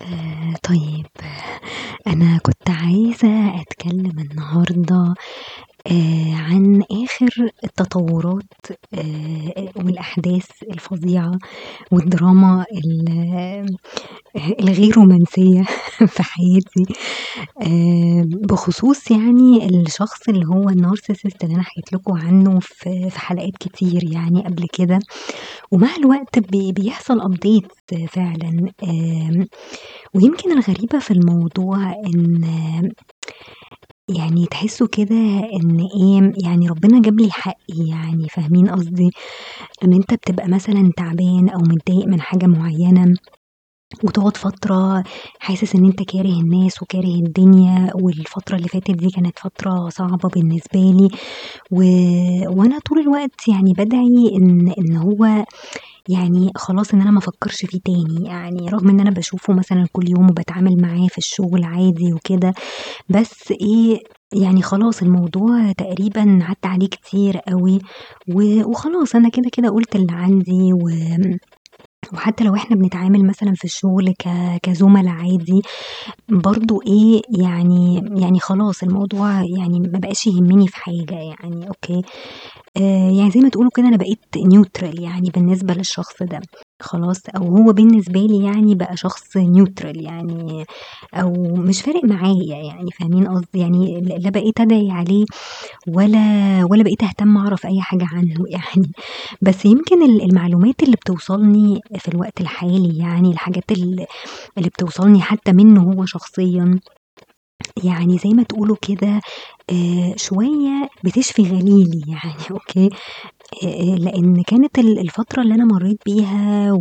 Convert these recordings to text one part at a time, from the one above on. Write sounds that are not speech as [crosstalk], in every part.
آآ طيب أنا كنت عايزة أتكلم النهارده آآ عن آخر التطورات آآ والأحداث الفظيعة والدراما ال الغير رومانسية [laughs] في حياتي. بخصوص يعني الشخص اللي هو النارسيسست اللي أنا حكيت لكم عنه في حلقات كتير يعني قبل كده، ومع الوقت بي بيحصل update فعلًا. ويمكن الغريبة في الموضوع إن يعني تحسّوا كده إن إيه، يعني ربنا جاب لي حقي يعني فاهمين قصدي؟ إن أنت بتبقى مثلًا تعبان أو متضايق من حاجة معيّنة وتقعد فترة حاسس إن أنت كاره الناس وكاره الدنيا والفترة اللي فاتت دي كانت فترة صعبة بالنسبة لي و وأنا طول الوقت يعني بادعي إن إن هو يعني خلاص إن أنا ما أفكّرش فيه تاني، يعني رغم إن أنا باشوفه مثلًا كل يوم وباتعامل معاه في الشغل عادي وكده، بس إيه، يعني خلاص الموضوع تقريبًا عدّى عليه كتير أوي وخلاص أنا كده، كده قُلت اللي عندي و وحتى لو إحنا بنتعامل مثلًا في الشغل ك كزُملا عادي، برضه إيه، يعني يعني خلاص الموضوع يعني ما بقاش يهمني في حاجة يعني أوكي، آآ يعني زي ما تقولوا كده أنا بقيت neutral يعني بالنسبة للشخص ده. خلاص، أو هو بالنسبة لي يعني بقى شخص neutral يعني أو مش فارق معايا يعني فاهمين قصدي؟ يعني لا بقيت أدعي عليه ولا ولا بقيت أهتم أعرف أي حاجة عنه [laughs] يعني، بس يمكن ال المعلومات اللي بتوصلني في الوقت الحالي يعني الحاجات ال اللي بتوصلني حتى منّه هو شخصيًا، يعني زي ما تقولوا كده آآ شوية بتشفي غليلي يعني [laughs] أوكي، لإن كانت ال الفترة اللي أنا مرّيت بيها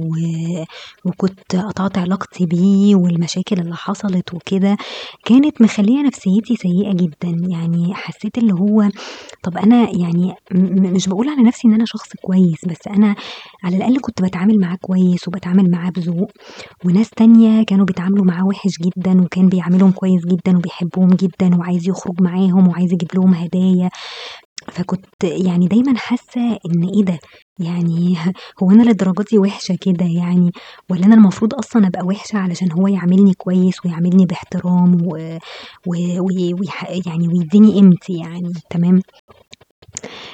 وكنت قطعت علاقتي بيه والمشاكل اللي حصلت وكده، كانت مخلّية نفسيتي سيئة جدًا، يعني حسّيت اللي هو طَب أنا يعني مش باقول على نفسي إن أنا شخص كويس، بس أنا على الأقل كنت باتعامل معاه كويس وباتعامل معاه بذوق، وناس تانية كانوا بيتعاملوا معاه وِحِش جدًا وكان بيعاملهم كويس جدًا وبيحبهم جدًا وعايز يخرج معاهم وعايز يجيب لهم هدايا، فكنت يعني دايمًا حاسة إن إيه ده، يعني [laughs] هو أنا للدرجة دي وِحشة كده يعني؟ والّا أنا المفروض أصلًا أبقى وِحشة علشان هو يعاملني كويس ويعاملني باحترام و و يعني ويدّيني قيمتي يعني؟ تمام؟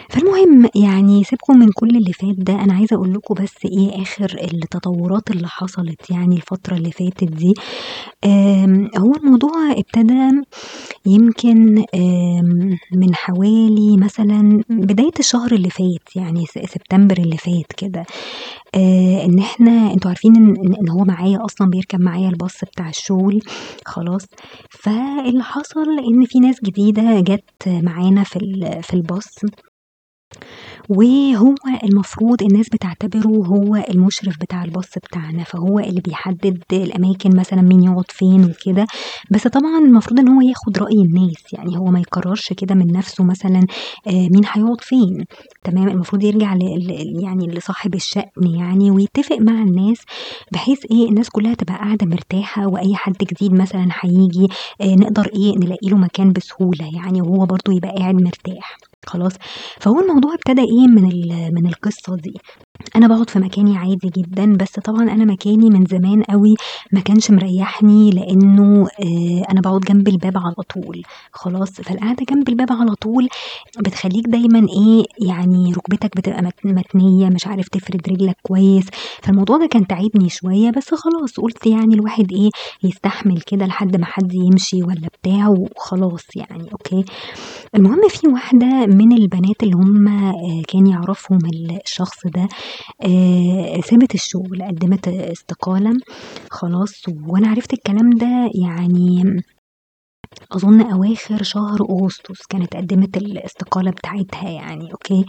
فالمهم يعني سيبكم من كل اللي فات ده، أنا عايزة أقول لكم بس إيه آخر التطورات اللي حصلت يعني الفترة اللي فاتت دي، هو الموضوع ابتدى يمكن من حوالي مثلًا بداية الشهر اللي فات يعني سبتمبر اللي فات كده، آآ إن إحنا أنتم عارفين إن هو معايا أصلًا بيركب معايا الباص بتاع الشغل. خلاص، فاللي حصل إن في ناس جديدة جات معانا في في الباص. وهو المفروض الناس بتعتبره هو المُشرف بتاع الباص بتاعنا، فهو اللي بيحدد الأماكن مثلًا مين يقعد فين وكده، بس طبعًا المفروض إن هو ياخد رأي الناس، يعني هو ما يقررش كده من نفسه مثلًا آآ مين هيقعد فين، تمام، المفروض يرجع ل يعني لصاحب الشأن يعني ويتفق مع الناس بحيث إيه، الناس كلها تبقى قاعدة مرتاحة وأي حد جديد مثلًا هييجي آآ نقدر إيه، نلاقي له مكان بسهولة يعني وهو برضه يبقى قاعد مرتاح. خلاص، فهو الموضوع ابتدى إيه من من القصة دي، أنا باقعد في مكاني عادي جدًا، بس طبعًا أنا مكاني من زمان أوي ما كانش مريحني لإنه آآ أنا باقعد جنب الباب على طول. خلاص، فالقعدة جنب الباب على طول بتخلّيك دايمًا إيه، يعني ركبتك بتبقى مت متنية مش عارف تفرد رجلك كويس، فالموضوع ده كان تاعبني شوية، بس خلاص قُلت يعني الواحد إيه، يستحمل كده لحد ما حد يمشي والّا بتاع وخلاص يعني أوكي، المهم في واحدة من البنات اللي هُم آآ كان يعرفهم ال الشخص ده سابت الشغل، قدّمت استقالة خلاص، وأنا عرفت الكلام ده يعني أظن أواخر شهر أغسطس كانت قدّمت الاستقالة بتاعتها يعني أوكي،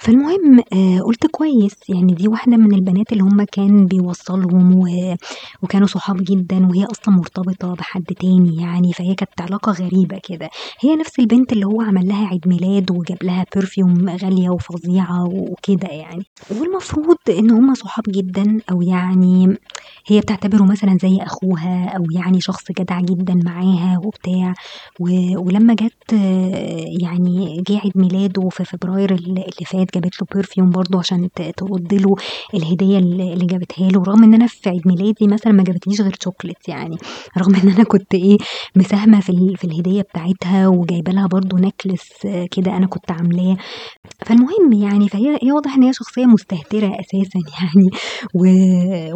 فالمهم آآ قُلت كويس يعني دي واحدة من البنات اللي هُم كان بيوصّلهم و وكانوا صحاب جدًا وهي أصلًا مرتبطة بحد تاني يعني، فهي كانت علاقة غريبة كده، هي نفس البنت اللي هو عمل لها عيد ميلاد وجاب لها perfume غالية وفظيعة وكده يعني، والمفروض إن هُم صحاب جدًا أو يعني هي بتعتبره مثلًا زي أخوها أو يعني شخص جدع جدًا معاها وبتاع. وبتاع ولمّا جات يعني جه عيد ميلاده في فبراير اللي فات جابت له perfume برضه عشان ترُد له الهدية اللي جابتها له، رغم إن أنا في عيد ميلادي مثلًا ما جابتليش غير chocolate يعني، رغم إن أنا كنت إيه مساهمة في في الهدية بتاعتها وجايبة لها برضه necklace كده أنا كنت عاملاه، فالمهم يعني فهي هي واضح إن هي شخصية مستهترة أساسًا [laughs] يعني و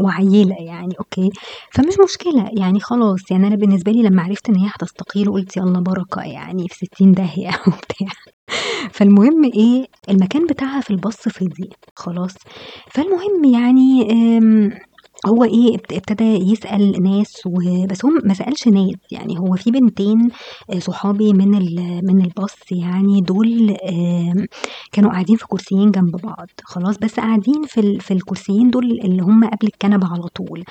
وعيّلة يعني أوكي، فمش مشكلة يعني خلاص يعني أنا بالنسبة لي لمّا عرفت إن هي هتستقيل قُلت يالّا بركة يعني في ستين داهية [laughs] وبتاع، فالمهم إيه المكان بتاعها في الباص فضي خلاص، فالمهم يعني هو إيه ابتدى يسأل ناس بس هو ما سألش ناس، يعني هو في بنتين صحابي من من الباص يعني دول كانوا قاعدين في كرسيين جنب بعض خلاص، بس قاعدين في في الكرسيين دول اللي هم قبل الكنبة على طول،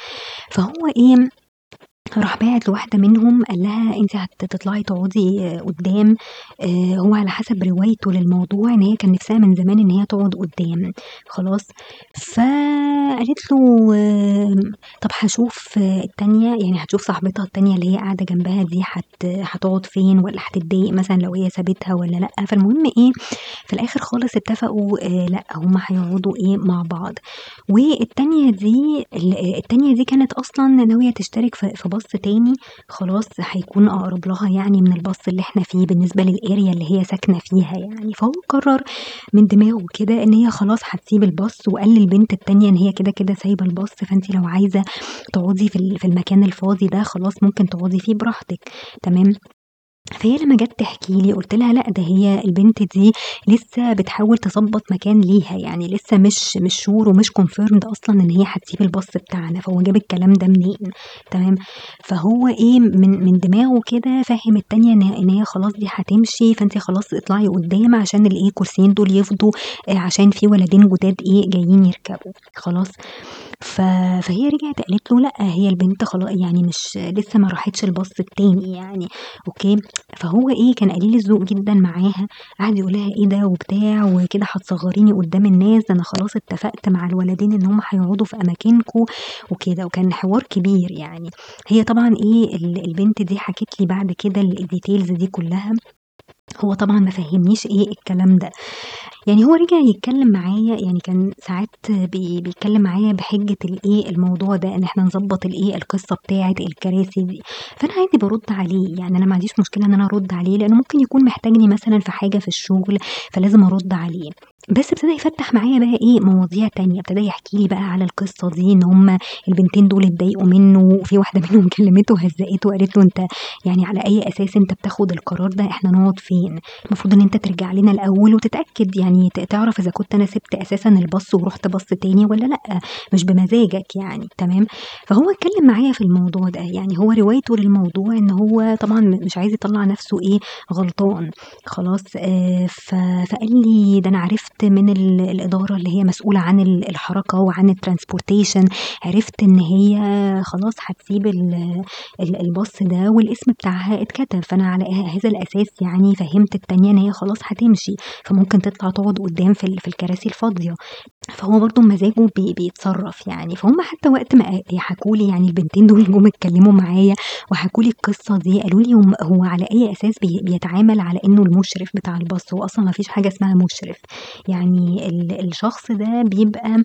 فهو إيه راح باعت لواحدة منهم قال لها أنتِ هتطلعي تقعدي قدّام. آآ هو على حسب روايته للموضوع إن هي كان نفسها من زمان إن هي تقعد قدّام. خلاص، فقالت له طب هاشوف التانية. يعني هتشوف صاحبتها التانية اللي هي قاعدة جنبها دي هت هتقعد فين والّا هتتضايق مثلًا لو هي سابتها والّا لأ، فالمهم إيه في الآخر خالص اتفقوا لأ هم هيقعدوا إيه مع بعض، والتانية دي ال التانية دي كانت أصلًا ناوية تشترك في باص تاني خلاص هيكون أقرب لها يعني من الباص اللي إحنا فيه بالنسبة للarea اللي هي ساكنة فيها يعني، فهو قرر من دماغه كده إن هي خلاص هتسيب الباص وقال للبنت التانية إن هي كده، كده سايبة الباص فأنتِ لو عايزة تقعدي في المكان الفاضي ده خلاص ممكن تقعدي فيه براحتك. تمام، فهي لمّا جات تحكي لي قُلت لها لأ ده هي البنت دي لسه بتحاول تضبّط مكان ليها، يعني لسه مش مش sure ومش confirmed أصلًا إن هي هتسيب الباص بتاعنا، فهو جاب الكلام ده منين؟ تمام، فهو إيه من من دماغه كده فاهم التانية إن هي خلاص دي هتمشي فأنتِ خلاص اطلعي قدّام عشان الإيه الكرسيين دول يفضوا آآ عشان في ولدين جداد إيه جايين يركبوا. خلاص، فهي رجعت قالت له لأ هي البنت خلا يعني مش لسه ما راحتش الباص التاني يعني Okay، فهو إيه كان قليل الذوق جدًا معاها، قعد يقول لها إيه ده وبتاع وكده هتصغّريني قدّام الناس، أنا خلاص اتفقت مع الولدين إن هم هيقعدوا في أماكنكم وكده، وكان حوار كبير يعني، هي طبعًا ال البنت دي حكت لي بعد كده ال details دي كلّها، هو طبعًا ما فهّمنيش إيه الكلام ده، يعني هو رجع يتكلم معايا يعني كان ساعات بي بيتكلم معايا بحجة الإيه الموضوع ده إن إحنا نضبّط الإيه القصة بتاعة الكراسي دي، فأنا عادي بارُد عليه، يعني أنا ما عنديش مشكلة إن أنا أرُد عليه لإنه ممكن يكون محتاجني مثلًا في حاجة في الشغل فلازم أرُد عليه، بس ابتدى يفتّح معايا بقى إيه مواضيع تانية، ابتدى يحكي لي بقى على القصة دي إن هم البنتين دول اتضايقوا منه وفي واحدة منهم [laughs] كلمته وهزّقته وقالت له: "أنت يعني على أي أساس أنت بتاخد القرار ده، إحنا نقعد فين؟ المفروض إن أنت ترجع لنا الأول وتتأكد يعني تعرف إذا كنت أنا سِبت أساسًا الباص ورُحت باص تاني والّا لأ، مش بمزاجك يعني." تمام، فهو اتكلم معايا في الموضوع ده، يعني هو روايته للموضوع إن هو طبعًا مش عايز يطلّع نَفْسه إيه غلطان. خلاص، ف فقال لي: "ده أنا عرفت من ال الإدارة اللي هي مسؤولة عن ال الحركة وعن الtransportation عرفت إن هي خلاص هتسيب ال ال الباص ده والاسم بتاعها اتكتب، فأنا على ه هذا الأساس يعني فهّمت التانية إن هي خلاص هتمشي، فممكن تطلع تقعد قدّام في الكراسي الفاضية." فهو برضه بمزاجه بي بيتصرّف يعني، فهُم حتى وقت ما حكوا لي يعني البنتين دول جُم اتكلموا معايا وحكوا لي القصة دي، قالوا لي: "هم هو على أي أساس بي بيتعامل على إنه المُشرف بتاع الباص، هو أصلًا ما فيش حاجة اسمها مُشرف، يعني ال الشخص ده بيبقى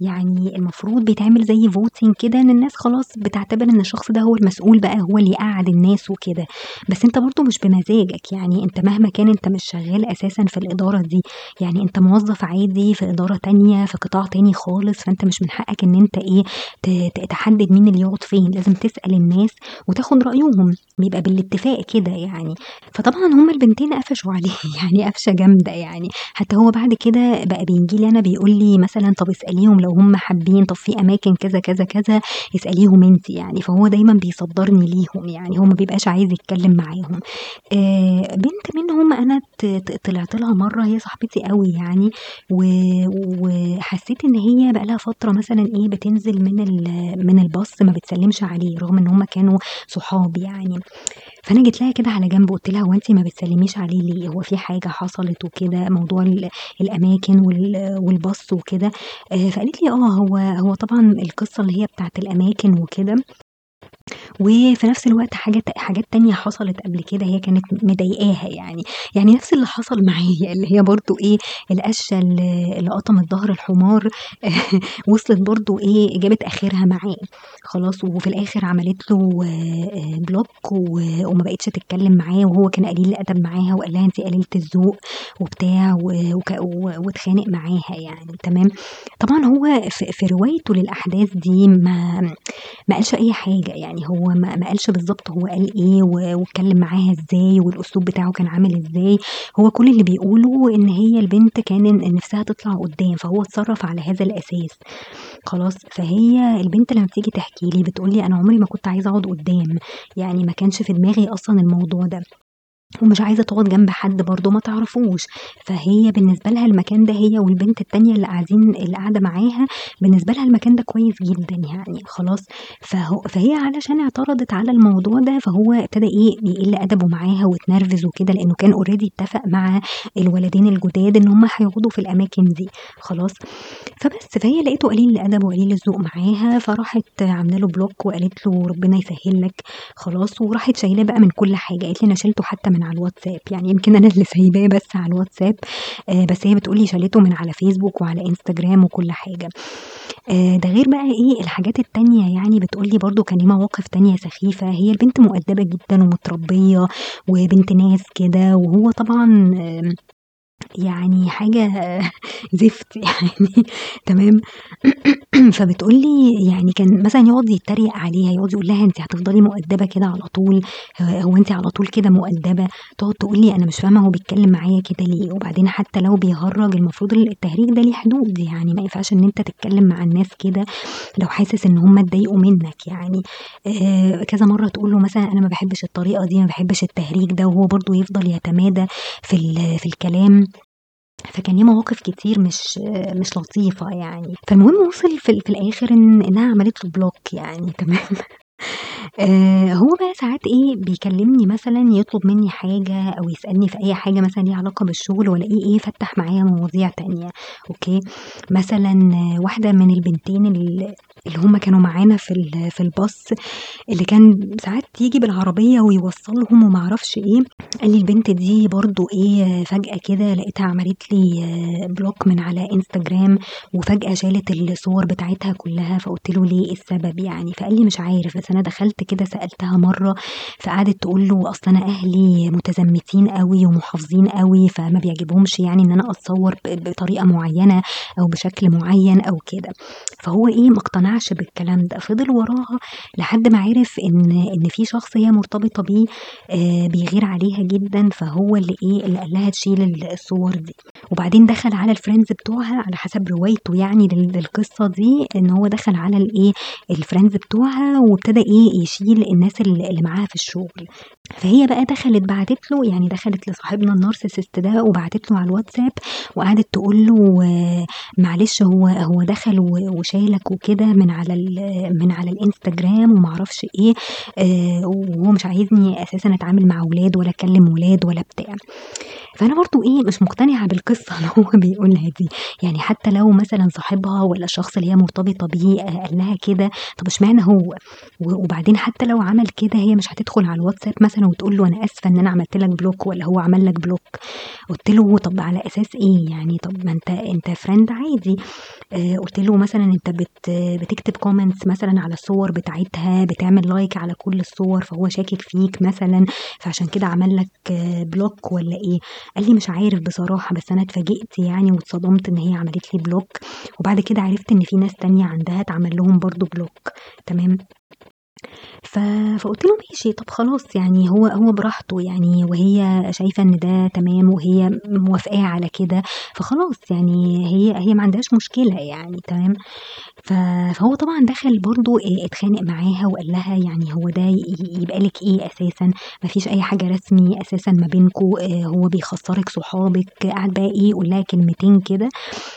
يعني المفروض بيتعمل زي voting كده إن الناس خلاص بتعتبر إن الشخص ده هو المسؤول بقى هو اللي يقعّد الناس وكده، بس أنت برضه مش بمزاجك، يعني. أنت مهما كان أنت مش شغّال أساسًا في الإدارة دي، يعني أنت موظف عادي في إدارة تانية في قطاع تاني خالص، فأنت مش من حقك إن أنت إيه ت ت تحدد مين اللي يقعد فين، لازم تسأل الناس وتاخد رأيهم، بيبقى بالاتفاق كده يعني، فطبعًا هُم البنتين قفشوا عليه. [laughs] يعني قفشة جامدة يعني، حتى هو بعد كده بقى بييجي لي أنا بيقول لي مثلًا طب اسأليهم لو هُم حابين، طب في أماكن كذا، كذا، كذا اسأليهم أنتِ يعني، فهو دايمًا بيصدّرني ليهم يعني، هو ما بيبقاش عايز يتكلم معاهم. آآ بنت منهم ط طلعت لها مرّة هي صاحبتي أوي يعني. و وحسيت إن هي بقى لها فترة مثلًا إيه بتنزل من من الباص ما بتسلمش عليه، رغم إن هُم كانوا صحاب يعني، فأنا جيت لها كده على جنب قُلت لها: "هو أنتِ ما بتسلميش عليه ليه؟ هو في حاجة حصلت وكده موضوع ال الأماكن وال والباص وكده؟" آآ فقالت لي: "آه هو هو طبعًا القصة اللي هي بتاعة الأماكن وكده" وفي نفس الوقت حاجات حاجات تانية حصلت قبل كده هي كانت مضايقاها يعني، يعني نفس اللي حصل معايا اللي هي برضه إيه القشة اللي قطمت ضهر الحمار [laughs] وصلت برضه إيه جابت آخرها معاه. خلاص وفي الآخر عملت له بلوك وما بقتش تتكلم معاه وهو كان قليل الأدب معاها وقال لها أنتِ قليلة الذوق وبتاع واتخانق معاها يعني. تمام، طبعًا هو في في روايته للأحداث دي ما ما قالش أي حاجة يعني. هو ما قالش بالضبط هو قال إيه واتكلم معاها إزاي والأسلوب بتاعه كان عامل إزاي، هو كل اللي بيقوله إن هي البنت كان نفسها تطلع قدّام فهو اتصرف على هذا الأساس خلاص، فهي البنت لمّا بتيجي تحكي لي بتقول لي: "أنا عمري ما كنت عايزة أقعد قدّام، يعني ما كانش في دماغي أصلًا الموضوع ده." ومش عايزة تقعد جنب حد برضه ما تعرفوش، فهي بالنسبة لها المكان ده هي والبنت التانية اللي قاعدين اللي قاعدة معاها بالنسبة لها المكان ده كويس جدًا يعني خلاص، فهو فهي علشان اعترضت على الموضوع ده فهو ابتدى إيه يقل أدبه معاها واتنرفز وكده لإنه كان already اتفق مع الولدين الجداد إن هُم هيقعدوا في الأماكن دي. خلاص، فبس فهي لقيته قليل الأدب وقليل الذوق معاها فراحت عاملة له بلوك وقالت له ربنا يسهّل لك. خلاص، وراحت شايلاه بقى من كل حاجة. قالت لي: "أنا شيلته حتى من على الواتساب." يعني يمكن أنا اللي سايباه بس على الواتساب آآ بس هي بتقول لي شالته من على فيسبوك وعلى إنستجرام وكل حاجة. آآ ده غير بقى إيه الحاجات التانية يعني بتقول لي برضه كان ليه مواقف تانية سخيفة، هي البنت مؤدبة جدًا ومتربية وبنت ناس كده وهو طبعًا يعني حاجة [laughs] زفت يعني تمام، [clears throat] فبتقول لي يعني كان مثلًا يقعد يتريق عليها يقعد يقول لها: "أنتِ هتفضلي مؤدبة كده على طول، هو أنتِ على طول كده مؤدبة؟" تقعد تقول لي: "أنا مش فاهمة هو بيتكلم معايا كده ليه؟" وبعدين حتى لو بيهرّج المفروض التهريج ده ليه حدود، يعني ما ينفعش إن أنت تتكلم مع الناس كده لو حاسس إن هُم اتضايقوا منك يعني، آآ كذا مرّة تقول له مثلًا: "أنا ما باحبش الطريقة دي، ما باحبش التهريج ده." وهو برضه يفضل يتمادى في في الكلام، فكان ليه مواقف كتير مش مش لطيفة يعني، فالمهم وصل في في الآخر إن إنها عملت له بلوك يعني تمام، آآ هو بقى ساعات إيه بيكلمني مثلًا يطلب مني حاجة أو يسألني في أي حاجة مثلًا ليها علاقة بالشغل وألاقيه إيه فتّح معايا مواضيع تانية okay، مثلًا واحدة من البنتين ال اللي هُم كانوا معانا في في الباص اللي كان ساعات ييجي بالعربية ويوصّلهم وما أعرفش إيه، قال لي البنت دي برضه إيه فجأة كده لقيتها عملت لي block من على إنستجرام وفجأة شالت الصور بتاعتها كلّها، فقُلت له: "ليه إيه السبب يعني؟" فقال لي: "مش عارف بس أنا دخلت كده سألتها مرّة فقعدت تقول له أصل أنا أهلي متزمتين أوي ومحافظين أوي فما بيعجبهمش يعني إن أنا أتصوّر ب بطريقة معيّنة أو بشكل معيّن أو كده." فهو إيه ما اقتنعش بالكلام ده، فضل وراها لحد ما عرف إن إن في شخص هي مرتبطة بيه آآ بيغير عليها جدًا، فهو اللي إيه اللي قال لها تشيل ال الصور دي، وبعدين دخل على الfriends بتوعها على حسب روايته يعني لل للقصة دي إن هو دخل على الإيه الfriends بتوعها وابتدى إيه يشيل الناس ال اللي معاها في الشغل، فهي بقى دخلت بعتت له يعني دخلت لصاحبنا النارسيسست ده وبعتت له على الواتساب وقعدت تقول له معلش هو هو دخل وشالك وكده من على من على الإنستجرام وما أعرفش إيه آآ وهو مش عايزني أساسًا أتعامل مع ولاد ولا أكلم ولاد ولا بتاع، فأنا برضه إيه مش مقتنعة بالقصة اللي [laughs] هو بيقولها دي، يعني حتى لو مثلًا صاحبها والّا الشخص اللي هي مرتبطة بيه قال لها كده طب إشمعنى هو؟ وبعدين حتى لو عمل كده هي مش هتدخل على الواتساب مثلًا وتقول له أنا آسفة إن أنا عملت لك block والّا هو عمل لك block، قُلت له طب على أساس إيه؟ يعني طب ما أنت أنت friend عادي، آآ قُلت له مثلًا أنت بت بتكتب comments مثلًا على الصور بتاعتها، بتعمل like على كل الصور فهو شاكك فيك مثلًا فعشان كده عمل لك block والّا إيه؟ قال لي مش عارف بصراحة بس أنا اتفاجئت يعني واتصدمت إن هي عملت لي block، وبعد كده عرفت إن في ناس تانية عندها اتعمل لهم برضه block تمام، فقُلت له ماشي طب خلاص يعني هو هو براحته يعني وهي شايفة إن ده تمام وهي موافقاه على كده، فخلاص يعني هي هي ما عندهاش مشكلة يعني تمام، فهو طبعًا دخل برضه آآ اتخانق معاها وقال لها يعني هو ده يبقى لِك إيه أساسًا؟ ما فيش أي حاجة رسمي أساسًا ما بينكم آآ هو بيخسّرِك صحابِك، قعد بقى إيه يقول لها كلمتين كده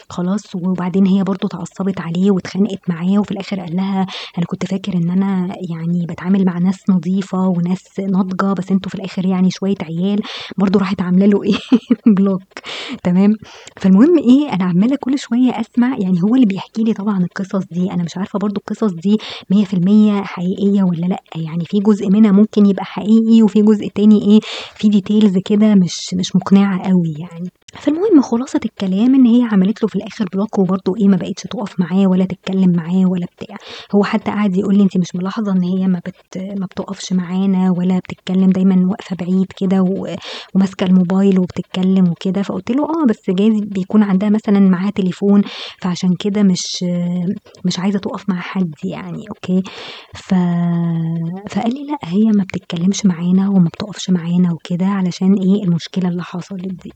خلاص، وبعدين هي برضه اتعصبت عليه واتخانقت معاه وفي الآخر قال لها أنا كنت فاكر إن أنا يعني باتعامل بيتعامل مع ناس نضيفة وناس ناضجة بس أنتم في الآخر يعني شوية عيال برضه راحت عاملة له إيه؟ [laughs] بلوك تمام؟ فالمهم إيه أنا عمالة كل شوية أسمع يعني هو اللي بيحكي لي طبعا القصص دي. أنا مش عارفة برضه القصص دي مية في المية حقيقية ولا لأ. يعني في جزء منها ممكن يبقى حقيقي وفي جزء تاني إيه في details كده مش مش مقنعة قوي يعني. فالمهم خلاصة الكلام إن هي عملت له في الآخر block وبرضه إيه ما بقتش تقف معاه ولا تتكلم معاه ولا بتاع. هو حتى قعد يقول لي أنت مش ملاحظة إن هي ما بت ما بتقفش معانا ولا بتتكلم دايما واقفة بعيد كده و- وماسكة الموبايل وبتتكلم وكده. فقلت له آه بس جايز بيكون عندها مثلا معاها تليفون فعشان كده مش مش عايزة تقف مع حد يعني أوكي؟ ف... فقال لي لا هي ما بتتكلمش معانا وما بتقفش معانا وكده علشان إيه المشكلة اللي حصلت دي.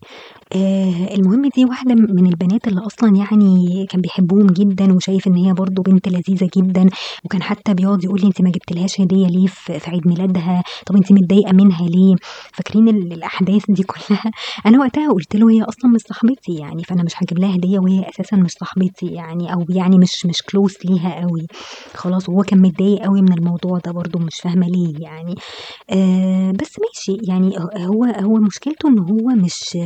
آه المهم دي واحدة من البنات اللي أصلا يعني كان بيحبهم جدا وشايف إن هي برضو بنت لذيذة جدا. وكان حتى بيقعد يقول لي أنت ما جبتلهاش هدية ليه في عيد ميلادها؟ طب أنت متضايقة منها ليه؟ فاكرين ال- الأحداث دي كلها. [laughs] أنا وقتها قلت له هي أصلا مش صاحبتي يعني فأنا مش هجيب لها هدية وهي أساسا مش صاحبتي يعني أو يعني مش مش close ليها قوي خلاص وهو كان متضايق قوي من الموضوع ده برضو مش فاهمة ليه يعني. آه بس ماشي يعني هو هو مشكلته إن هو مش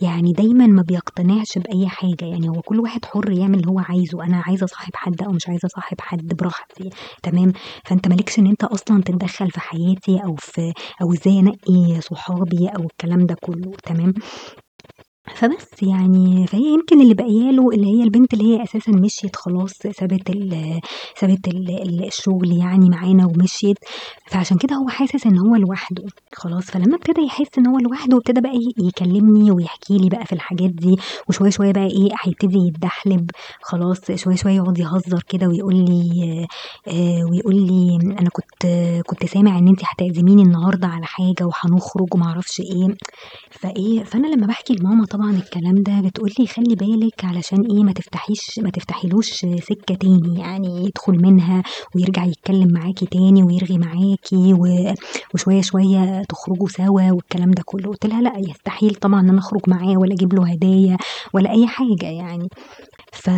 يعني دايما ما بيقتنعش بأي حاجة. يعني هو كل واحد حر يعمل اللي هو عايزه. أنا عايزة أصاحب حد أو مش عايزة أصاحب حد براحتي. تمام؟ فأنت مالكش إن أنت أصلا تتدخل في حياتي أو في أو إزاي أنقي صحابي أو الكلام ده كله. تمام؟ فبس يعني فهي يمكن اللي باقية له اللي هي البنت اللي هي أساسًا مشيت خلاص سابت سابت ال ال الشغل يعني معانا ومشيت، فعشان كده هو حاسس إن هو لوحده خلاص، فلمّا ابتدى يحس إن هو لوحده ابتدى بقى يكلمني ويحكي لي بقى في الحاجات دي، وشوية شوية بقى إيه هيبتدي يتدحلب خلاص. شوية شوية يقعد يهزر كده ويقول لي آآ ويقول لي أنا كنت كنت سامع إن أنتِ هتعزميني النهارده على حاجة وهنخرج وما أعرفش إيه، فإيه فأنا لمّا باحكي لماما طبعًا الكلام ده بتقول لي خلّي بالِك علشان إيه ما تفتحيش ما تفتحيلوش سكة تاني، يعني يدخل منها ويرجع يتكلم معاكِ تاني ويرغي معاكِ و وشوية شوية تخرجوا سوا والكلام ده كله، قُلت لها: "لأ يستحيل طبعًا إن أنا أخرج معاه ولا أجيب له هدايا ولا أي حاجة يعني." ف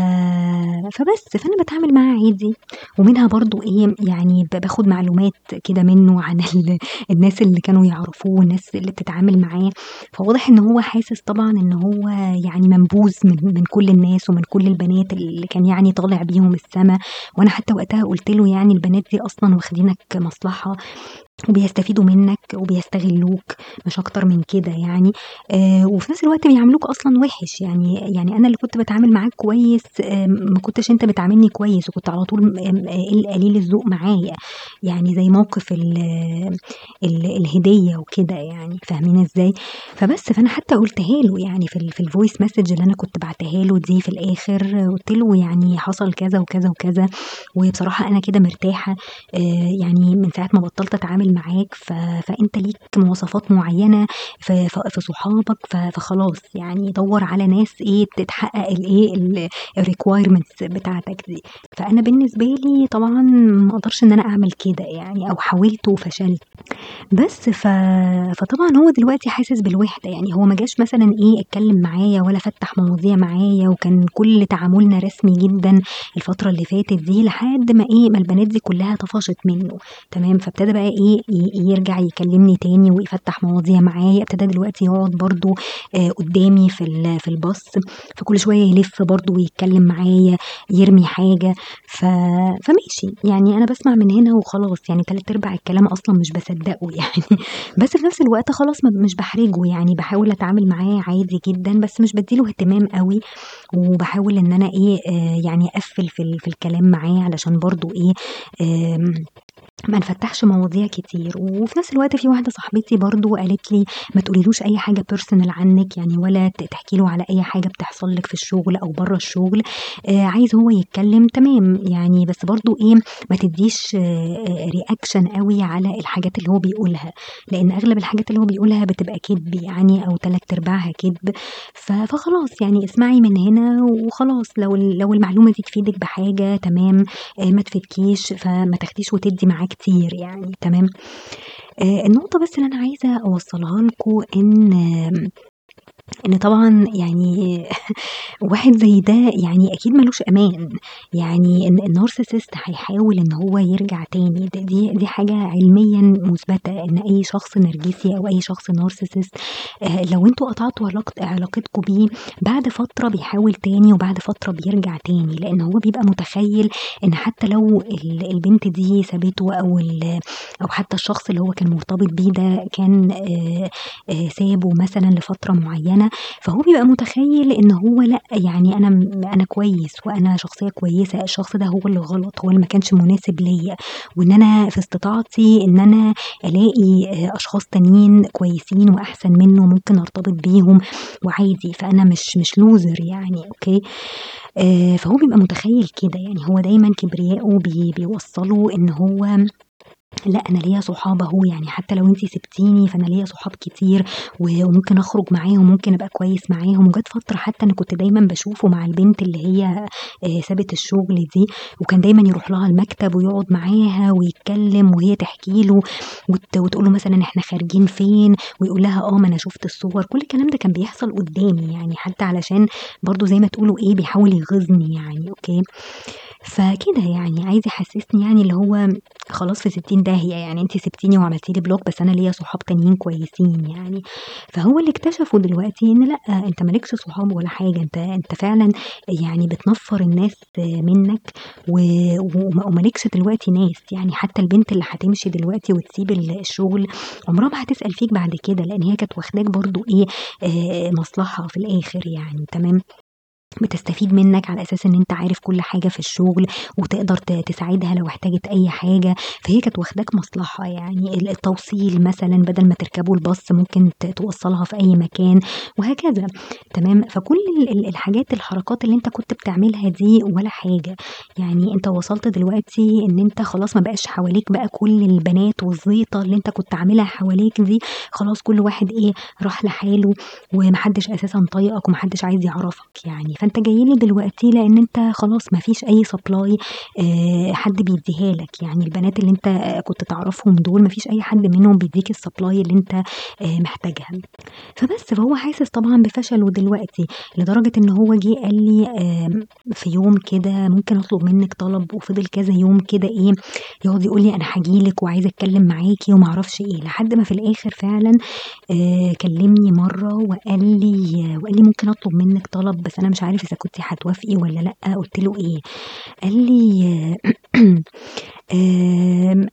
فبس، فأنا باتعامل معاه عادي، ومنها برضه إيه يعني باخد معلومات كده منه عن ال الناس اللي كانوا يعرفوه والناس اللي بتتعامل معاه، فواضح إن هو حاسس طبعًا إن هو يعني منبوذ من من كل الناس ومن كل البنات اللي كان يعني طالع بيهم السما، وأنا حتى وقتها قُلت له يعني البنات دي أصلًا واخدينك مصلحة. وبيستفيدوا منك وبيستغلوك مش أكتر من كده يعني، آآ وفي نفس الوقت بيعاملوك أصلًا وِحِش، يعني. يعني أنا اللي كنت باتعامل معاك كويس آآ ما كنتش أنت بتعاملني كويس وكنت على طول قل قليل الذوق معايا، يعني زي موقف ال ال الهدية وكده يعني، فاهمين إزاي؟ فبس، فأنا حتى قُلتها له يعني في في الvoice message اللي أنا كنت باعتاها له دي في الآخر، قُلت له يعني حصل كذا وكذا وكذا، وبصراحة أنا كده مرتاحة. آآ يعني من ساعة ما بطّلت أتعامل معاك ف فأنت ليك مواصفات معيّنة في ف في صحابك ف فخلاص يعني دَوّر على ناس إيه ت تحقق الإيه ال الrequirements بتاعتك دي، فأنا بالنسبة لي طبعًا ما أقدرش إن أنا أعمل كده يعني أو حاولت وفشلت، بس ف فطبعًا هو دلوقتي حاسس بالوحدة، يعني هو ما جاش مثلًا إيه اتكلم معايا ولا فتّح مواضيع معايا وكان كل تعاملنا رسمي جدًا الفترة اللي فاتت دي لحد ما إيه ما البنات دي كلها طفشت منه. تمام، فابتدى بقى إيه يرجع يكلمني تاني ويفتّح مواضيع معايا، ابتدى دلوقتي يقعد برضه آآ قدّامي في في الباص، فكل شوية يلِف برضه ويتكلم معايا، يرمي حاجة. ف فماشي، يعني أنا باسمع من هنا وخلاص. يعني تلات أرباع الكلام أصلًا مش باصدّقه [laughs] يعني، بس في نفس الوقت خلاص مش باحرجه يعني باحاول أتعامل معاه عادي جدًا، بس مش بادّي له اهتمام أوي، وباحاول إن أنا إيه آآ يعني أقفّل في في الكلام معاه علشان برضه إيه آمم ما نفتّحش مواضيع كتير، وفي نفس الوقت في واحدة صاحبتي برضه قالت لي ما تقوليلوش أي حاجة personal عنِّك يعني ولا تحكي له على أي حاجة بتحصل لِك في الشغل أو برّه الشغل، آآ عايز هو يتكلم تمام، يعني بس برضه إيه ما تدّيش آآ reaction أوي على الحاجات اللي هو بيقولها، لإن أغلب الحاجات اللي هو بيقولها بتبقى كدب يعني أو تلات أرباعها كدب، ف فخلاص يعني اسمعي من هنا وخلاص. لو لو المعلومة دي تفيدِك بحاجة تمام، آآ ما تفيدكيش فما تاخديش وتدّي معاه كتير يعني تمام، آآ النقطة بس اللي أنا عايزة أوصّلها لكم إن إن طبعًا يعني [laughs] واحد زي ده يعني أكيد ما لوش أمان، يعني ال النارسيسست هيحاول إن هو يرجع تاني، دي دي حاجة علميًا مُثبتة إن أي شخص نرجسي أو أي شخص نارسيسست آآ لو أنتم قطعتوا علاقت علاقتكم بيه بعد فترة بيحاول تاني وبعد فترة بيرجع تاني، لإن هو بيبقى متخيل إن حتى لو ال البنت دي سابته أو أو حتى الشخص اللي هو كان مرتبط بيه ده كان آآ آآ سابه مثلًا لفترة معينة، فهو بيبقى متخيل إن هو لأ يعني أنا م أنا كويس وأنا شخصية كويسة، الشخص ده هو اللي غلط، هو اللي ما كانش مناسب ليّا، وإن أنا في استطاعتي إن أنا ألاقي آآ أشخاص تانيين كويسين وأحسن منه ممكن أرتبط بيهم وعادي، فأنا مش مش loser يعني أوكي، آآ فهو بيبقى متخيل كده، يعني هو دايمًا كبرياءه بي بيوصّله إن هو لأ أنا ليّا صحاب أهو، يعني حتى لو أنتِ سِبتيني فأنا ليّا صحاب كتير وممكن أخرج معاهم، ممكن أبقى كويس معاهم، وجات فترة حتى أنا كنت دايمًا باشوفه مع البنت اللي هي آآ سابت الشغل دي، وكان دايمًا يروح لها المكتب ويقعد معاها ويتكلم وهي تحكي له وت وتقول له مثلًا إحنا خارجين فين، ويقول لها آه ما أنا شُفت الصور، كل الكلام ده كان بيحصل قدّامي يعني حتى علشان برضه زي ما تقولوا إيه بيحاول يغيظني يعني أوكي، فكده يعني عايز يحسسني يعني اللي هو خلاص في ستين داهية يعني أنتِ سِبتيني وعملتِ لي block بس أنا ليّا صحاب تانيين كويسين يعني، فهو اللي اكتشفه دلوقتي إن لأ أنت ما لكش صحاب ولا حاجة، أنت أنت فعلًا يعني بتنفّر الناس منّك و وما وما لكش دلوقتي ناس، يعني حتى البنت اللي هتمشي دلوقتي وتسيب ال الشغل عمرها ما هتسأل فيك بعد كده، لإن هي كانت واخداك برضه إيه مصلحة في الآخر يعني تمام، بتستفيد منّك على أساس إن أنت عارف كل حاجة في الشغل وتقدر تساعدها لو احتاجت أي حاجة، فهي كانت واخداك مصلحة يعني ال التوصيل مثلًا بدل ما تركبوا الباص ممكن توصّلها في أي مكان وهكذا. تمام، فكل ال ال الحاجات الحركات اللي أنت كنت بتعملها دي ولا حاجة، يعني أنت وصلت دلوقتي إن أنت خلاص ما بقاش حواليك بقى كل البنات والزيطة اللي أنت كنت عاملها حواليك دي، خلاص كل واحد إيه راح لحاله وما حدش أساسًا طايقك وما حدش عايز يعرفك يعني، فأنت جاي لي دلوقتي لإن أنت خلاص ما فيش أي supply آآ حد بيدّيها لك، يعني البنات اللي أنت كنت تعرفهم دول ما فيش أي حد منهم بيدّيك الsupply اللي أنت آآ محتاجها، فبس فهو حاسس طبعًا بفشله دلوقتي، لدرجة إن هو جه قال لي في يوم كده ممكن أطلب منِّك طلب وفضل كذا يوم كده إيه يقعد يقول لي أنا هاجي لِك وعايز أتكلم معاكِ وما أعرفش إيه، لحد ما في الآخر فعلًا كلمني مرّة وقال لي وقال لي ممكن أطلب منِّك طلب بس أنا مش عارف إذا كنتِ هتوافقي والّا لأ، قُلت له إيه، قال لي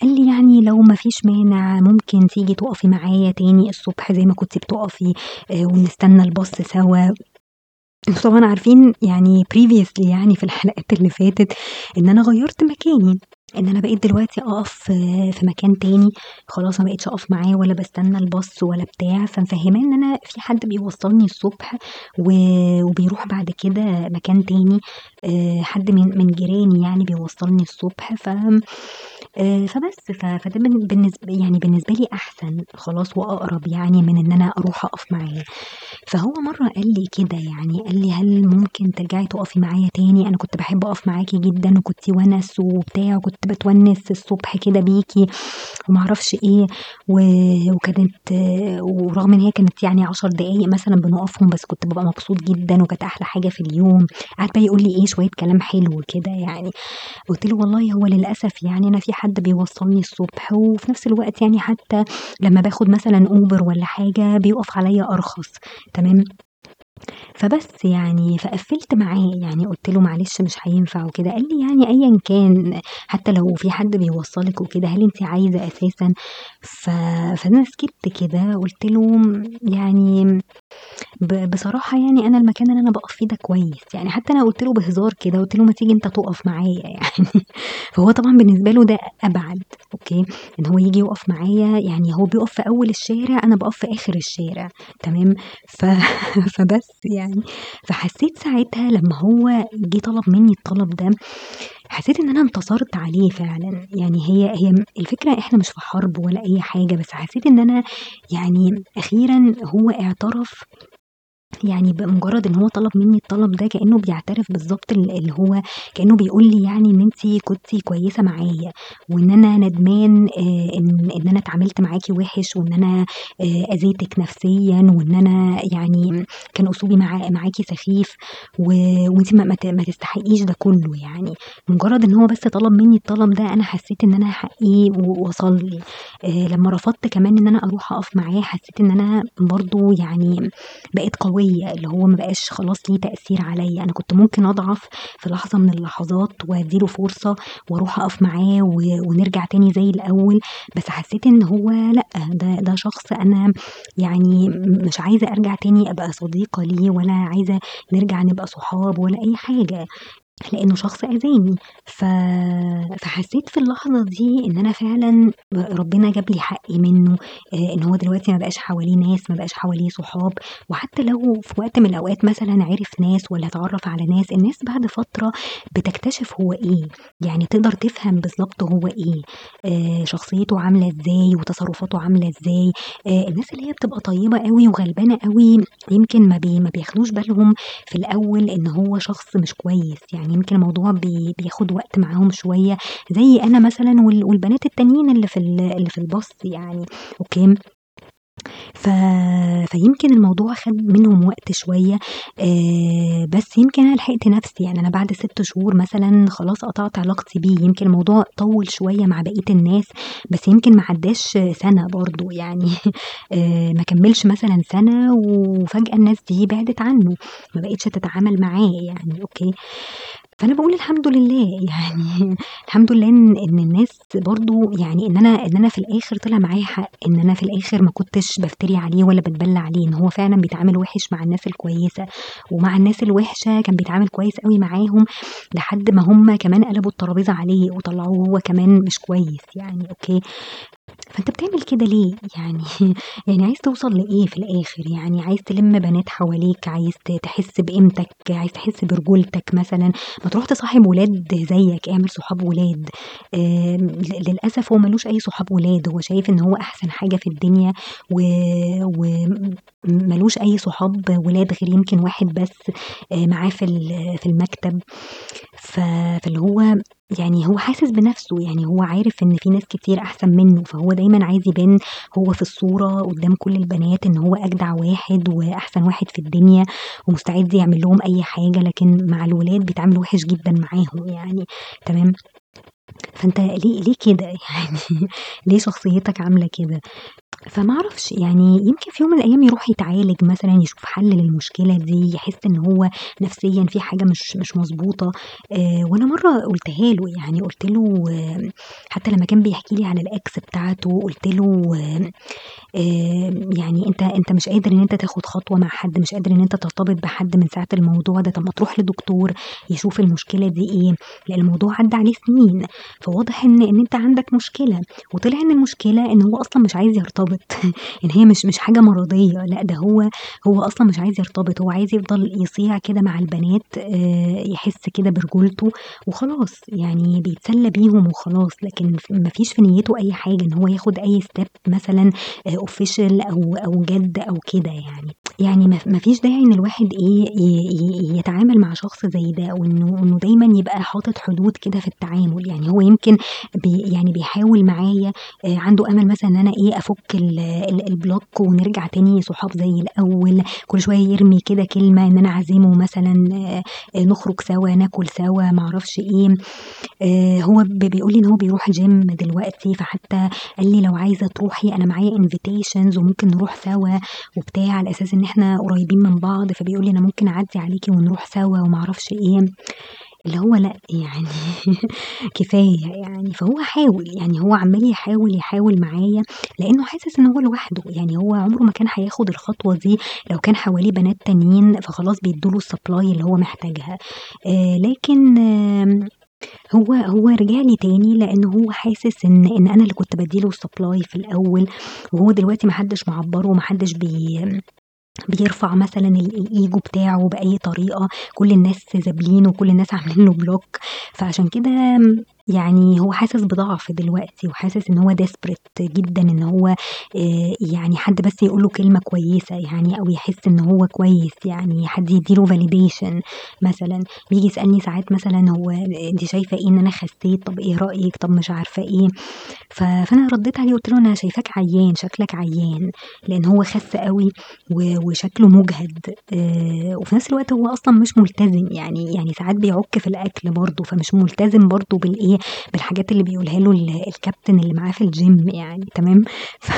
قال لي يعني لو ما فيش مانع ممكن تيجي تُقفي معايا تاني الصبح زي ما كنتِ بتُقفي آآ ونستنى الباص سوا. طبعًا عارفين يعني previously يعني في الحلقات اللي فاتت إن أنا غيّرت مكاني، إن أنا بقيت دلوقتي أقف في مكان تاني، خلاص ما بقيتش أقف معاه ولا باستنى الباص ولا بتاع، فمفهّماه إن أنا في حد بيوصّلني الصبح وبيروح بعد كده مكان تاني، آآ حد من من جيراني يعني بيوصّلني الصبح. ف فبس ف فده بن بالنسب يعني بالنسبة لي أحسن خلاص وأقرب يعني من إن أنا أروح أقف معاه، فهو مرّة قال لي كده يعني قال لي: "هل ممكن ترجعي تُقفي معايا تاني؟ أنا كنت باحب أقف معاكِ جدًا وكنتِ وَنَس وبتاع وكنت باتونس الصبح كده بيكِ." وما أعرفش إيه و وكانت ورغم إن هي كانت يعني 10 دقايق مثلًا بنقفهم بس كنت بابقى مبسوط جدًا وكانت أحلى حاجة في اليوم، قعد بقى يقول لي إيه شوية كلام حلو كده يعني، قُلت له: "والله هو للأسف يعني أنا في حد بيوصّلني الصبح وفي نفس الوقت يعني حتى لمّا باخد مثلًا Uber والّا حاجة بيُقف عليّا أرخص." تمام، فبس يعني فقفّلت معاه، يعني قُلت له: "معلش مش هينفع وكده." قال لي: "يعني أيًا كان حتى لو في حد بيوصّلِك وكده هل أنتِ عايزة أساسًا؟" ف فأنا سكِتّ كده قُلت له: "يعني ب بصراحة يعني أنا المكان اللي أنا باقف فيه ده كويس." يعني حتى أنا قُلت له بهزار كده، قُلت له: "ما تيجي أنت تُقف معايا [laughs] يعني." فهو طبعًا بالنسبة له ده أبعد أوكي، إن هو ييجي يُقف معايا يعني هو بيُقف في أول الشارع، أنا باقف في آخر الشارع تمام، ف [laughs] فبس يعني، فحسيت ساعتها لمّا هو جه طلب منّي الطلب ده، حسيت إن أنا انتصرت عليه فعلًا، يعني هي هي م الفكرة إحنا مش في حرب ولا أي حاجة، بس حسيت إن أنا يعني أخيرًا هو اعترف يعني بمجرد إن هو طلب منّي الطلب ده كإنه بيعترف بالضبط ال اللي هو كإنه بيقول لي يعني إن أنتِ كنتِ كويسة معايا، وإن أنا ندمان آآ إن إن أنا اتعاملت معاكِ وِحِش وإن أنا آآ أذيتِك نفسيًا وإن أنا يعني كان أسلوبي مع سخيف وأنتِ ما ما تستحقيش ده كلّه يعني، مجرد إن هو بس طلب منّي الطلب ده أنا حسيت إن أنا حقي وصل لي، آآ لمّا رفضت كمان إن أنا أروح أقف معاه حسيت إن أنا برضه يعني بقيت قوية، اللي هو ما بقاش خلاص ليه تأثير عليَّ، أنا كنت ممكن أضعف في لحظة من اللحظات وأدّي له فرصة وأروح أقف معاه ونرجع تاني زي الأول، بس حسيت إن هو لأ، ده ده شخص أنا يعني مش عايزة أرجع تاني أبقى صديقة ليه ولا عايزة نرجع نبقى صحاب ولا أي حاجة، لإنه شخص أذاني، ف فحسيت في اللحظة دي إن أنا فعلًا ربنا جاب لي حقي منّه، آآ إن هو دلوقتي ما بقاش حواليه ناس، ما بقاش حواليه صحاب، وحتى لو في وقت من الأوقات مثلًا عرف ناس والّا اتعرّف على ناس، الناس بعد فترة بتكتشف هو إيه، يعني تقدر تفهم بالضبط هو إيه، آآ شخصيته عاملة إزاي وتصرفاته عاملة إزاي، آآ الناس اللي هي بتبقى طيبة أوي وغلبانة أوي يمكن ما بي ما بياخدوش بالهم في الأول إن هو شخص مش كويس، يعني يمكن الموضوع بي بياخد وقت معاهم شوية زي أنا مثلًا وال والبنات التانيين اللي في ال اللي في الباص يعني، أوكي، ف فيمكن الموضوع خَد منهم وقت شوية، آآ بس يمكن أنا لحقت نفسي، يعني أنا بعد 6 شهور مثلًا خلاص قطعت علاقتي بيه، يمكن الموضوع طوّل شوية مع بقية الناس، بس يمكن ما عدّاش سَنة برضه يعني [laughs] آآ ما كمّلش مثلًا سَنة وفجأة الناس دي بعدت عنّه، ما بقِتش تتعامل معاه يعني، أوكي، فأنا باقول الحمد لله يعني [laughs] الحمد لله إن إن الناس برضه يعني إن أنا إن أنا في الآخر طلع معايا حق، إن أنا في الآخر ما كنتش بافتري عليه ولا باتبلّى عليه، إن هو فعلًا بيتعامل وِحِش مع الناس الكويسة، ومع الناس الوحشة كان بيتعامل كويس أوي معاهم، لحد ما هُم كمان قلبوا الترابيزة عليه وطلّعوه هو كمان مش كويس يعني، أوكي، فأنت بتعمل كده ليه؟ يعني [laughs] يعني عايز توصل لإيه في الآخر؟ يعني عايز تلِم بنات حواليك، عايز تحس بقيمتك، عايز تحس برجولتك مثلًا، ما تروح تصاحب ولاد زيّك، اعمل صحاب ولاد، للأسف هو ما لوش أي صحاب ولاد، هو شايف إن هو أحسن حاجة في الدنيا و وم ما لوش أي صحاب ولاد غير يمكن واحد بس آآ معاه في في المكتب، فاللي هو يعني هو حاسس بنفسه، يعني هو عارف إن في ناس كتير أحسن منّه، فهو دايمًا عايز يبان هو في الصورة قدّام كل البنات إن هو أجدع واحد وأحسن واحد في الدنيا ومستعد يعمل لهم أي حاجة، لكن مع الولاد بيتعامل وِحِش جدًا معاهم يعني، تمام؟ فأنت ليه ليه كده؟ [laughs] يعني ليه شخصيتك عاملة كده؟ فما أعرفش يعني يمكن في يوم من الأيام يروح يتعالج مثلًا، يشوف حل للمشكلة دي، يحس إن هو نفسيًا في حاجة مش مش مضبوطة، آآ وأنا مرّة قُلتها له، يعني قُلت له حتى لمّا كان بيحكي لي على الex بتاعته قُلت له آآ يعني أنت أنت مش قادر إن أنت تاخد خطوة مع حد، مش قادر إن أنت ترتبط بحد من ساعة الموضوع ده، طب ما تروح لدكتور يشوف المشكلة دي إيه، لإن الموضوع عدّى عليه سنين، فواضح إن إن أنت عندك مشكلة، وطلع إن المشكلة إن هو أصلًا مش عايز يرتبط، إن [laughs] هي مش مش حاجة مرضية، لأ ده هو هو أصلًا مش عايز يرتبط، هو عايز يفضل يصيع كده مع البنات آآ يحس كده برجولته وخلاص، يعني بيتسلى بيهم وخلاص، لكن ف ما فيش في نيته أي حاجة إن هو ياخد أي step مثلًا آآ official أو أو جَد أو كده يعني، يعني ما فيش داعي إن الواحد ي يتعامل مع شخص زي ده، وإنه إنه دايمًا يبقى حاطط حدود كده في التعامل، يعني هو يمكن بي يعني بيحاول معايا آآ عنده أمل مثلًا إيه أفُك ال ال ال block ونرجع تاني صحاب زي الأول، كل شوية يرمي كده كلمة إن أنا أعزمه مثلًا آآ نخرج سوا، ناكل سوا، ما أعرفش إيه، آآ هو بيقول لي إن هو بيروح gym دلوقتي، فحتى قال لي: "لو عايزة تروحي أنا معايا invitations وممكن نروح سوا." وبتاع، على أساس إن إحنا قريبين من بعض، فبيقول لي: "أنا ممكن أعدّي عليكِ ونروح سوا." وما أعرفش إيه، اللي هو لأ يعني [laughs] كفاية يعني، فهو حاول، يعني هو عمّال يحاول، يحاول معايا لإنه حاسس إن هو لوحده، يعني هو عمره ما كان هياخد الخطوة دي. لو كان حواليه بنات تانيين، فخلاص بيدّوا له الsupply اللي هو محتاجها، آآ لكن آمم هو هو رجع لي تاني لإن هو حاسس إن إن أنا اللي كنت بادّي له الsupply في الأول، وهو دلوقتي ما حدش معبّره وما حدش بي بيرفع مثلًا ال الego بتاعه بأي طريقة، كل الناس ذابلينه وكل الناس عاملين له block، فعشان كده يعني هو حاسس بضعف دلوقتي وحاسس إن هو desperate جدًا إن هو آآ يعني حد بس يقول له كلمة كويسة يعني أو يحس إن هو كويس يعني حد يدّي له validation مثلًا، بييجي يسألني ساعات مثلًا هو أنتِ شايفة إيه إن أنا خسيت، طب إيه رأيِك، طب مش عارفة إيه، ف فأنا رديت عليه قُلت له: "أنا شايفاك عيان، شكلك عيان." لإن هو خَس أوي و وشكله مُجهد آآ وفي نفس الوقت هو أصلًا مش ملتزم، يعني يعني ساعات بيعُك في الأكل برضه، فمش ملتزم برضه بالإيه، بالحاجات اللي بيقولها له ال الكابتن اللي معاه في الgym يعني تمام، ف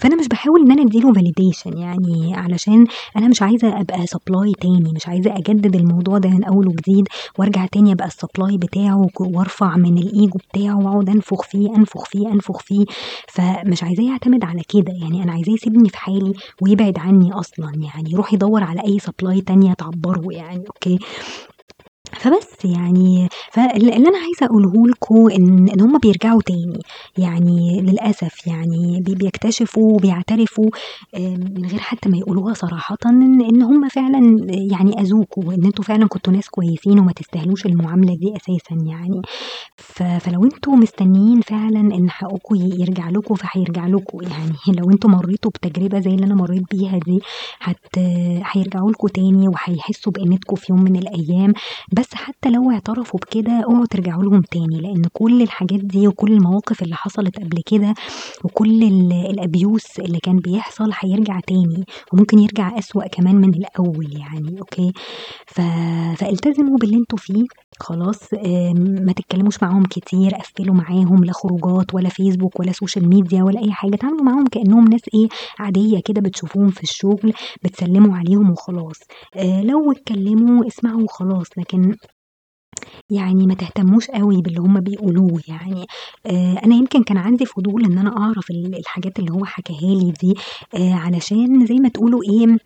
فأنا مش باحاول إن أنا أدّي له validation يعني علشان أنا مش عايزة أبقى supply تاني، مش عايزة أجدد الموضوع ده من أول وجديد وأرجع تاني أبقى الsupply بتاعه ك وأرفع من الego بتاعه وأقعد أنفخ فيه، أنفخ فيه، أنفخ فيه، فمش عايزاه يعتمد على كده، يعني أنا عايزاه يسيبني في حالي ويبعد عني أصلًا، يعني يروح يدوّر على أي supply تانية تعبّره يعني أوكي. فبس يعني فال اللي أنا عايزة أقوله لكم إن إن هُم بيرجعوا تاني، يعني للأسف يعني بي بيكتشفوا وبيعترفوا من غير حتى ما يقولوها صراحةً إن إن هُم فعلًا يعني أذوكم وإن أنتم فعلًا كنتم ناس كويسين وما تستاهلوش المعاملة دي أساسًا يعني، فلو أنتم مستنيين فعلًا إن حقكم يرجع لكم فهيرجع لكم، يعني [laughs] لو أنتم مرّيتوا بتجربة زي اللي أنا مرّيت بيها دي هيرجعوا لكم تاني وهيحسوا بقيمتكم في يوم من الأيام، بس حتى لو اعترفوا بكده اوعوا ترجعوا لهم تاني، لإن كل الحاجات دي وكل المواقف اللي حصلت قبل كده وكل ال الabuse اللي كان بيحصل هيرجع تاني وممكن يرجع أسوأ كمان من الأول يعني أوكي، ف فالتزموا باللي أنتم فيه خلاص ما تتكلموش معاهم كتير، قفّلوا معاهم لا خروجات ولا فيسبوك ولا social media ولا أي حاجة، اتعاملوا معاهم كإنهم ناس إيه، عادية كده بتشوفوهم في الشغل بتسلموا عليهم وخلاص، آآ لو اتكلموا اسمعوا وخلاص، لكن يعني ما تهتموش أوي باللي هُم بيقولوه يعني، آآ أنا يمكن كان عندي فضول إن أنا أعرف ال الحاجات اللي هو حكاها لي دي آآ علشان زي ما تقولوا إيه،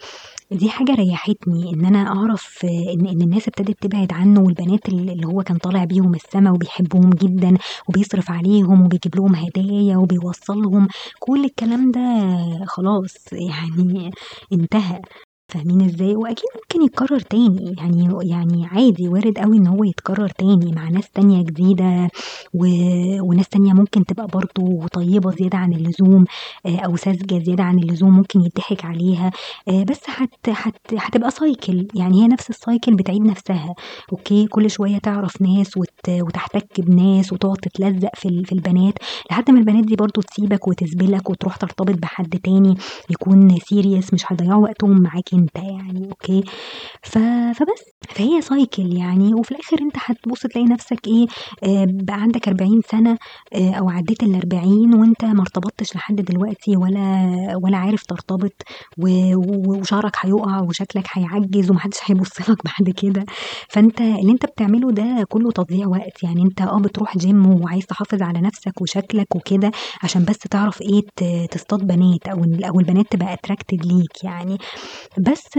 دي حاجة ريحتني إن أنا أعرف إن إن الناس ابتدت تبعد عنه والبنات ال اللي هو كان طالع بيهم السما وبيحبهم جدًا وبيصرف عليهم وبيجيب لهم هدايا وبيوصّلهم، كل الكلام ده خلاص يعني انتهى، فاهمين إزاي؟ وأكيد ممكن يتكرر تاني، يعني يعني عادي وارد أوي إن هو يتكرر تاني مع ناس تانية جديدة و وناس تانية ممكن تبقى برضه طيبة زيادة عن اللزوم آآ أو ساذجة زيادة عن اللزوم ممكن يتضحك عليها، آآ بس هت هت هتبقى cycle يعني هي نفس الcycle بتعيد نفسها أوكي، كل شوية تعرف ناس وت وتحتك بناس وتقعد تتلزق في ال في البنات لحد ما البنات دي برضه تسيبك وتسبلك وتروح ترتبط بحد تاني يكون serious مش هيضيّعوا وقتهم معاك أنت يعني أوكي، ف فبس، فهي cycle يعني. وفي الآخر أنت هتبُص تلاقي نفسك إيه، آآ بقى عندك 40 سَنة آآ أو عدّيت ال40 وأنت ما ارتبطتش لحد دلوقتي ولا ولا عارف ترتبط وشعرك هيُقع وشكلك هيعجّز وما حدش هيبُص لك بعد كده، فأنت اللي أنت بتعمله ده كلّه تضييع وقت، يعني أنت آه بتروح gym وعايز تحافظ على نفسك وشكلك وكده عشان بس تعرف إيه تصطاد بنات أو ال أو البنات تبقى attracted ليك يعني، بس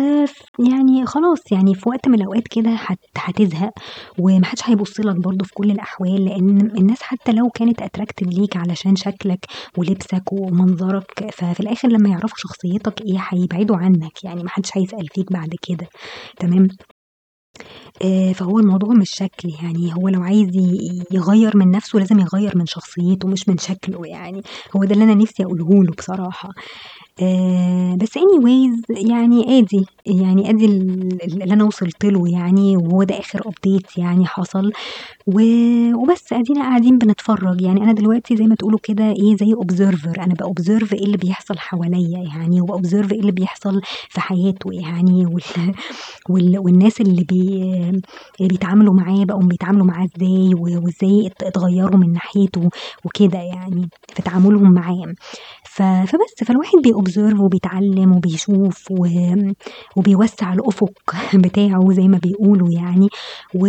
يعني خلاص يعني في وقت من الأوقات كده هت هتزهق وما حدش هيبُص لك برضه في كل الأحوال، لإن الناس حتى لو كانت attracted ليك علشان شكلك ولبسك ومنظرك، ففي الآخر لمّا يعرفوا شخصيتك إيه هيبعدوا عنك، يعني ما حدش هيسأل فيك بعد كده. تمام، آآ فهو الموضوع مش شكل يعني هو لو عايز يغيّر من نفسه لازم يغيّر من شخصيته مش من شكله يعني، هو ده اللي أنا نفسي أقوله له بصراحة، آآ بس anyways يعني آدي، يعني ال اللي أنا وصلت له يعني وهو ده آخر update يعني حصل. وبس أدينا قاعدين بنتفرّج، يعني أنا دلوقتي زي ما تقولوا كده إيه زي observer. أنا بobserve إيه اللي بيحصل حواليّا يعني وبobserve إيه اللي بيحصل في حياته يعني وال وال والناس اللي بي اللي بيتعاملوا معاه بقوا بيتعاملوا معاه إزاي و وإزاي ات اتغيّروا من ناحيته وكده يعني في تعاملهم معاه، ف فبس فالواحد بيobserve وبيتعلم وبيشوف وبيوسّع الأفق [laughs] بتاعه زي ما بيقولوا يعني، و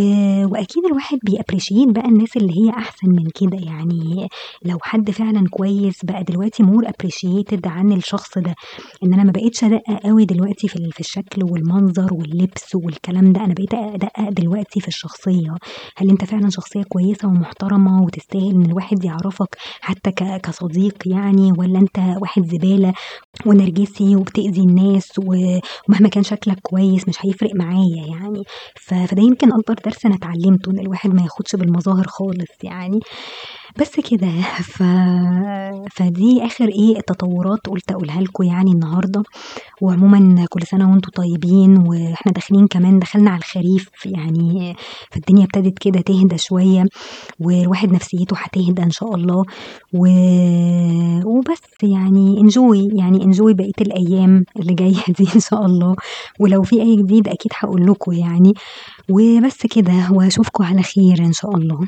وأكيد الواحد بيappreciate بقى الناس اللي هي أحسن من كده، يعني. لو حد فعلًا كويس بقى دلوقتي more appreciated عن الشخص ده، إن أنا ما بقيتش أدقق أوي دلوقتي في في الشكل والمنظر واللبس والكلام ده، أنا بقيت أدقق دلوقتي في الشخصية، هل أنت فعلًا شخصية كويسة ومحترمة وتستاهل إن الواحد يعرفك حتى كصديق يعني؟ والّا أنت واحد زبالة ونرجسي وبتأذي الناس ومهما كان شكلك كويس مش هيفرق معايا يعني. فده يمكن أكبر درس أنا اتعلمته إن الواحد ما ياخدش بالمظاهر خالص يعني، بس كده ف فدي آخر إيه التطورات قُلت أقولها لكم يعني النهارده، وعمومًا كل سنة وأنتم طيبين وإحنا داخلين كمان دخلنا على الخريف يعني فالدنيا ابتدت كده تهدى شوية والواحد نفسيته هتهدى إن شاء الله. و وبس يعني enjoy يعني enjoy بقية الأيام اللي جاية [laughs] دي إن شاء الله، ولو في أي جديد أكيد هاقول لكم يعني، وبس كده وأشوفكم على خير إن شاء الله.